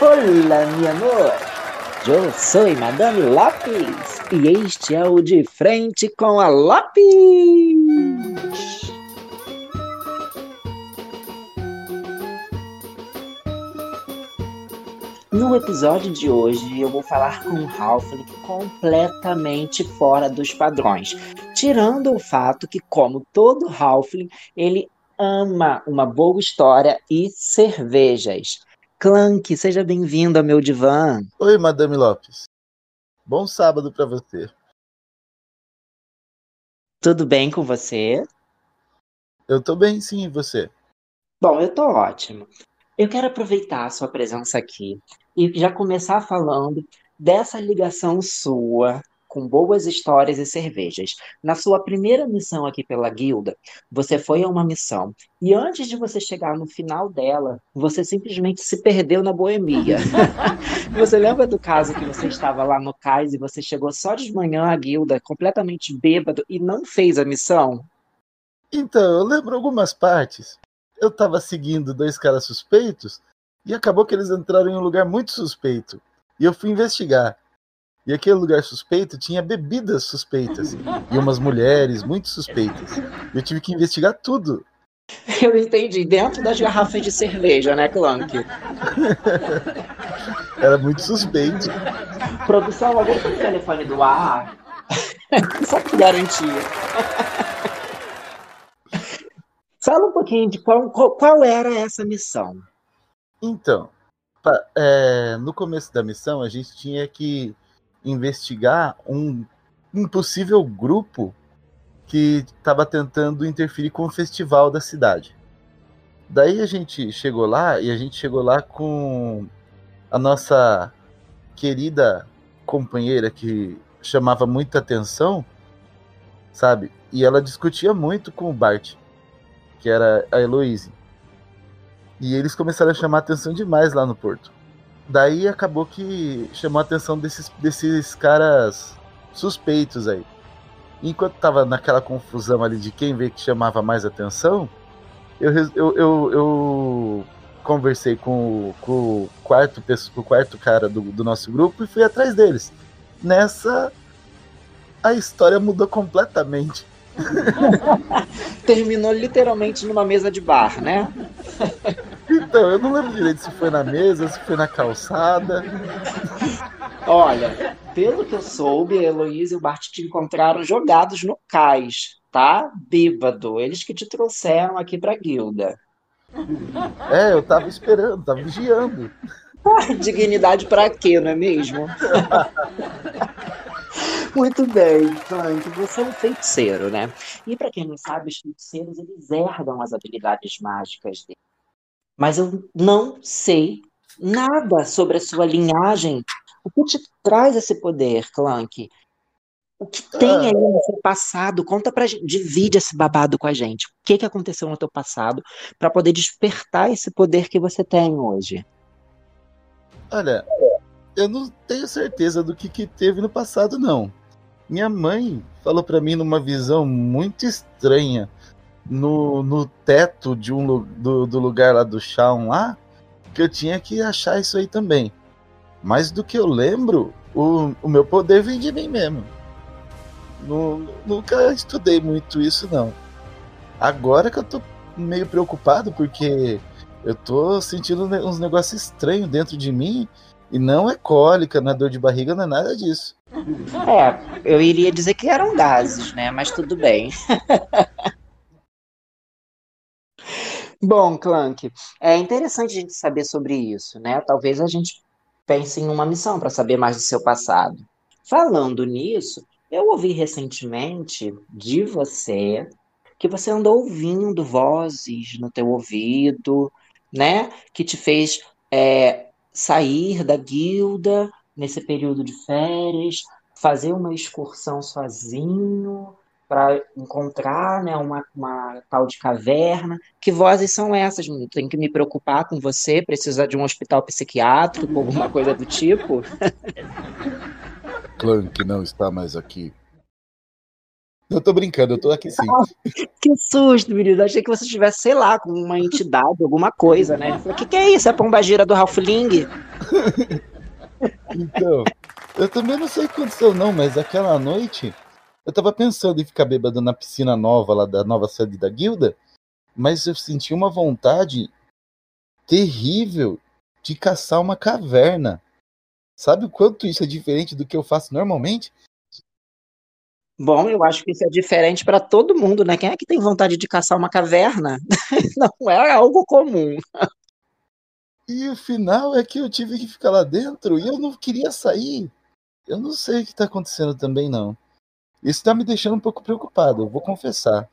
Olá, meu amor. Eu sou Madame Lopes e este é o De Frente com a Lopes. No episódio de hoje eu vou falar com um Halfling completamente fora dos padrões, tirando o fato que, como todo Halfling, ele ama uma boa história e cervejas. Clank, seja bem-vindo ao meu divã. Oi, Madame Lopes. Bom sábado para você. Tudo bem com você? Eu tô bem, sim, e você? Bom, eu tô ótimo. Eu quero aproveitar a sua presença aqui e já começar falando dessa ligação sua com boas histórias e cervejas. Na sua primeira missão aqui pela guilda, você foi a uma missão e antes de você chegar no final dela, você simplesmente se perdeu na boemia. você lembra do caso que você estava lá no cais e você chegou só de manhã à guilda, completamente bêbado e não fez a missão? Então, eu lembro algumas partes. Eu estava seguindo dois caras suspeitos e acabou que eles entraram em um lugar muito suspeito. E eu fui investigar. E aquele lugar suspeito tinha bebidas suspeitas e umas mulheres muito suspeitas. Eu tive que investigar tudo. Eu entendi. Dentro das garrafas de cerveja, né, Clank? Era muito suspeito. Produção, alguém tem o telefone do ar? Só que garantia. Fala um pouquinho de qual, qual, qual era essa missão. Então, é, no começo da missão, a gente tinha que investigar um impossível grupo que estava tentando interferir com o festival da cidade. Daí a gente chegou lá e a gente chegou lá com a nossa querida companheira que chamava muita atenção, sabe? E ela discutia muito com o Bart, que era a Heloise. E eles começaram a chamar atenção demais lá no porto. Daí acabou que chamou a atenção desses, desses caras suspeitos aí. Enquanto tava naquela confusão ali de quem vê que chamava mais atenção, eu, eu, eu, eu conversei com, com, o quarto, com o quarto cara do, do nosso grupo e fui atrás deles. Nessa, a história mudou completamente. Terminou literalmente numa mesa de bar, né? Então, eu não lembro direito se foi na mesa, se foi na calçada. Olha, pelo que eu soube, a Heloísa e o Bart te encontraram jogados no cais, tá? Bêbado. Eles que te trouxeram aqui pra guilda. É, eu tava esperando, tava vigiando. Dignidade para quê, não é mesmo? Muito bem, Frank, você é um feiticeiro, né? E para quem não sabe, os feiticeiros eles herdam as habilidades mágicas deles mas eu não sei nada sobre a sua linhagem. O que te traz esse poder, Clank? O que tem ah. aí no seu passado? Conta pra gente, divide esse babado com a gente. O que, que aconteceu no teu passado para poder despertar esse poder que você tem hoje? Olha, eu não tenho certeza do que, que teve no passado, não. Minha mãe falou para mim numa visão muito estranha no, no teto de um, do, do lugar lá do chão lá, que eu tinha que achar isso aí também. Mas do que eu lembro, o, o meu poder vem de mim mesmo. nunca estudei muito isso, não. Agora que eu tô meio preocupado, porque eu tô sentindo uns negócios estranhos dentro de mim. E não é cólica, não é dor de barriga, não é nada disso. É, eu iria dizer que eram gases, né? Mas tudo bem. Bom, Clank, é interessante a gente saber sobre isso, né? Talvez a gente pense em uma missão para saber mais do seu passado. Falando nisso, eu ouvi recentemente de você que você andou ouvindo vozes no teu ouvido, né? Que te fez é, sair da guilda nesse período de férias, fazer uma excursão sozinho, para encontrar né, uma, uma tal de caverna. Que vozes são essas? Tem que me preocupar com você? Precisar de um hospital psiquiátrico, alguma coisa do tipo? Clank não está mais aqui. Eu tô brincando, eu tô aqui sim. que susto, menino. Achei que você estivesse, sei lá, com uma entidade, alguma coisa, né? O que, que é isso? É a pombagira do Ralph Ling? então, eu também não sei o que aconteceu, não, mas aquela noite eu tava pensando em ficar bêbado na piscina nova lá da nova sede da guilda, mas eu senti uma vontade terrível de caçar uma caverna. Sabe o quanto isso é diferente do que eu faço normalmente? Bom, eu acho que isso é diferente para todo mundo, né? Quem é que tem vontade de caçar uma caverna? Não é algo comum. E o final é que eu tive que ficar lá dentro e eu não queria sair. Eu não sei o que está acontecendo também, não. Isso está me deixando um pouco preocupado, eu vou confessar.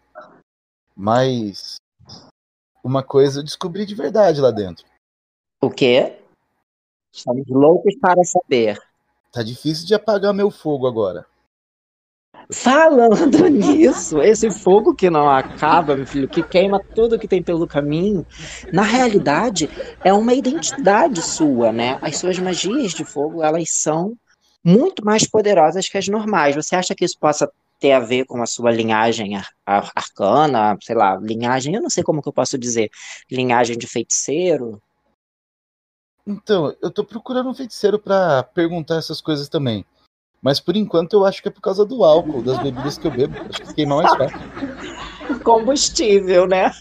Mas uma coisa eu descobri de verdade lá dentro. O quê? Estamos loucos para saber. Tá difícil de apagar meu fogo agora. Falando nisso, esse fogo que não acaba, meu filho, que queima tudo que tem pelo caminho, na realidade é uma identidade sua, né? As suas magias de fogo, elas são muito mais poderosas que as normais. Você acha que isso possa ter a ver com a sua linhagem ar arcana, sei lá, linhagem, eu não sei como que eu posso dizer, linhagem de feiticeiro? Então, eu tô procurando um feiticeiro para perguntar essas coisas também. Mas por enquanto eu acho que é por causa do álcool, das bebidas que eu bebo. Acho que queimar mais fácil. Combustível, né?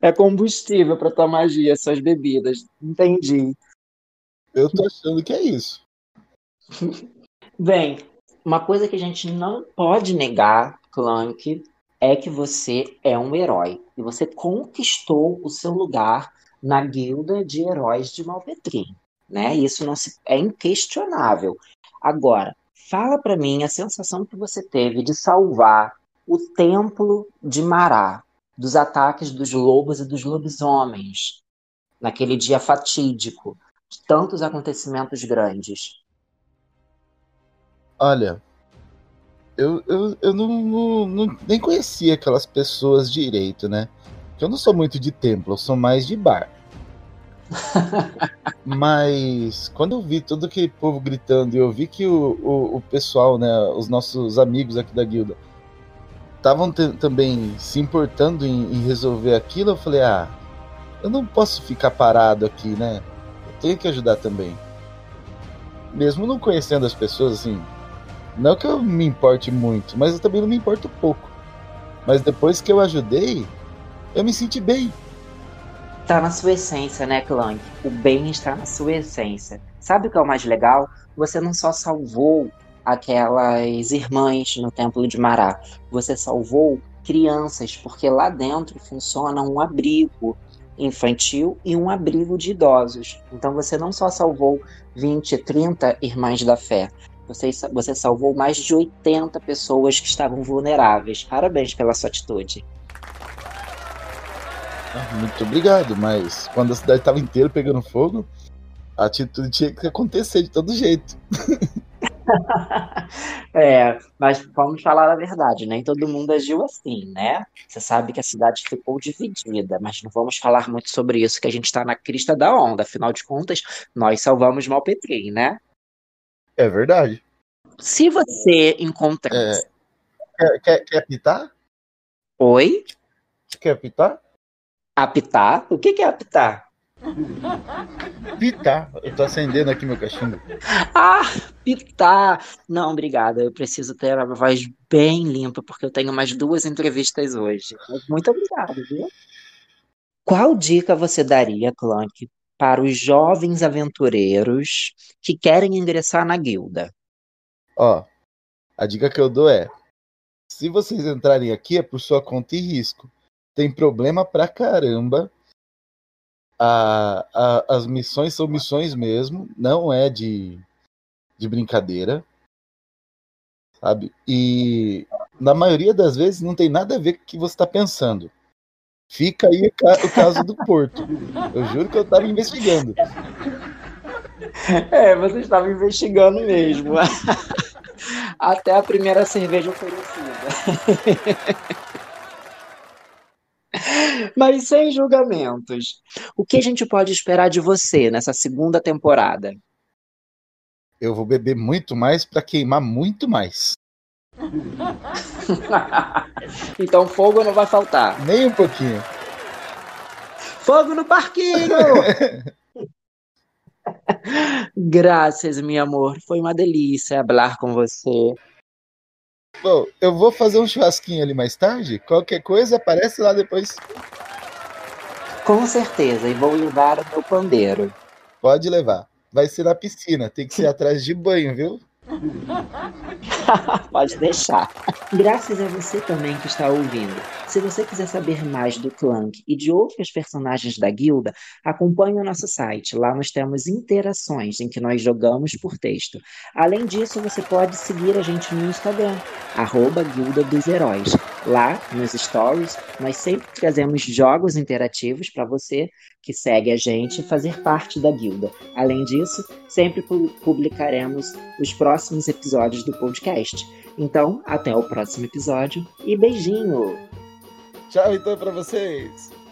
é combustível para tua magia, essas bebidas. Entendi. Eu tô achando que é isso. Bem, uma coisa que a gente não pode negar, Clank, é que você é um herói. E você conquistou o seu lugar na guilda de heróis de Malpetrim né? Isso não se, é inquestionável. Agora, fala para mim a sensação que você teve de salvar o templo de Mará dos ataques dos lobos e dos lobisomens naquele dia fatídico tantos acontecimentos grandes. Olha, eu, eu, eu não, não, não, nem conhecia aquelas pessoas direito, né? Eu não sou muito de templo, eu sou mais de bar. Mas quando eu vi todo aquele povo gritando e eu vi que o, o, o pessoal, né, os nossos amigos aqui da guilda, estavam também se importando em, em, resolver aquilo, eu falei, ah, eu não posso ficar parado aqui, né? Tenho que ajudar também. Mesmo não conhecendo as pessoas, assim, não que eu me importe muito, mas eu também não me importo pouco. Mas depois que eu ajudei, eu me senti bem tá na sua essência, né, Clank? O bem está na sua essência. Sabe o que é o mais legal? Você não só salvou aquelas irmãs no Templo de Mará, você salvou crianças, porque lá dentro funciona um abrigo infantil e um abrigo de idosos. Então você não só salvou 20, 30 irmãs da fé, você, você salvou mais de 80 pessoas que estavam vulneráveis. Parabéns pela sua atitude. Ah, muito obrigado, mas quando a cidade estava inteira pegando fogo, a atitude tinha que acontecer de todo jeito. é, mas vamos falar a verdade, nem todo mundo agiu assim, né? Você sabe que a cidade ficou dividida, mas não vamos falar muito sobre isso, que a gente está na crista da onda. Afinal de contas, nós salvamos Malpetrim, né? É verdade. Se você encontrar. É... Quer, quer, quer apitar? Oi? Quer apitar? Apitar? O que, é apitar? Pitar. Eu tô acendendo aqui meu cachimbo. Ah, pitar. Não, obrigada. Eu preciso ter a voz bem limpa, porque eu tenho mais duas entrevistas hoje. Muito obrigado, viu? Qual dica você daria, Clank, para os jovens aventureiros que querem ingressar na guilda? Ó, a dica que eu dou é: se vocês entrarem aqui é por sua conta e risco tem problema pra caramba. A, a, as missões são missões mesmo, não é de, de brincadeira. Sabe? E na maioria das vezes não tem nada a ver com o que você está pensando. Fica aí o caso do Porto. Eu juro que eu estava investigando. É, você estava investigando mesmo. Até a primeira cerveja oferecida. Mas sem julgamentos. O que a gente pode esperar de você nessa segunda temporada? Eu vou beber muito mais para queimar muito mais. então fogo não vai faltar. Nem um pouquinho. Fogo no parquinho! Graças, meu amor. Foi uma delícia falar com você. Bom, eu vou fazer um churrasquinho ali mais tarde. Qualquer coisa, aparece lá depois. Com certeza, e vou levar o meu pandeiro. Pode levar. Vai ser na piscina, tem que ser atrás de banho, viu? Pode deixar. Graças a você também que está ouvindo. Se você quiser saber mais do Clank e de outros personagens da guilda, acompanhe o nosso site. Lá nós temos interações em que nós jogamos por texto. Além disso, você pode seguir a gente no Instagram, arroba Guilda dos Heróis. Lá, nos stories, nós sempre trazemos jogos interativos para você que segue a gente fazer parte da guilda. Além disso, sempre publicaremos os próximos episódios do podcast. Então, até o próximo episódio e beijinho! Tchau então para vocês!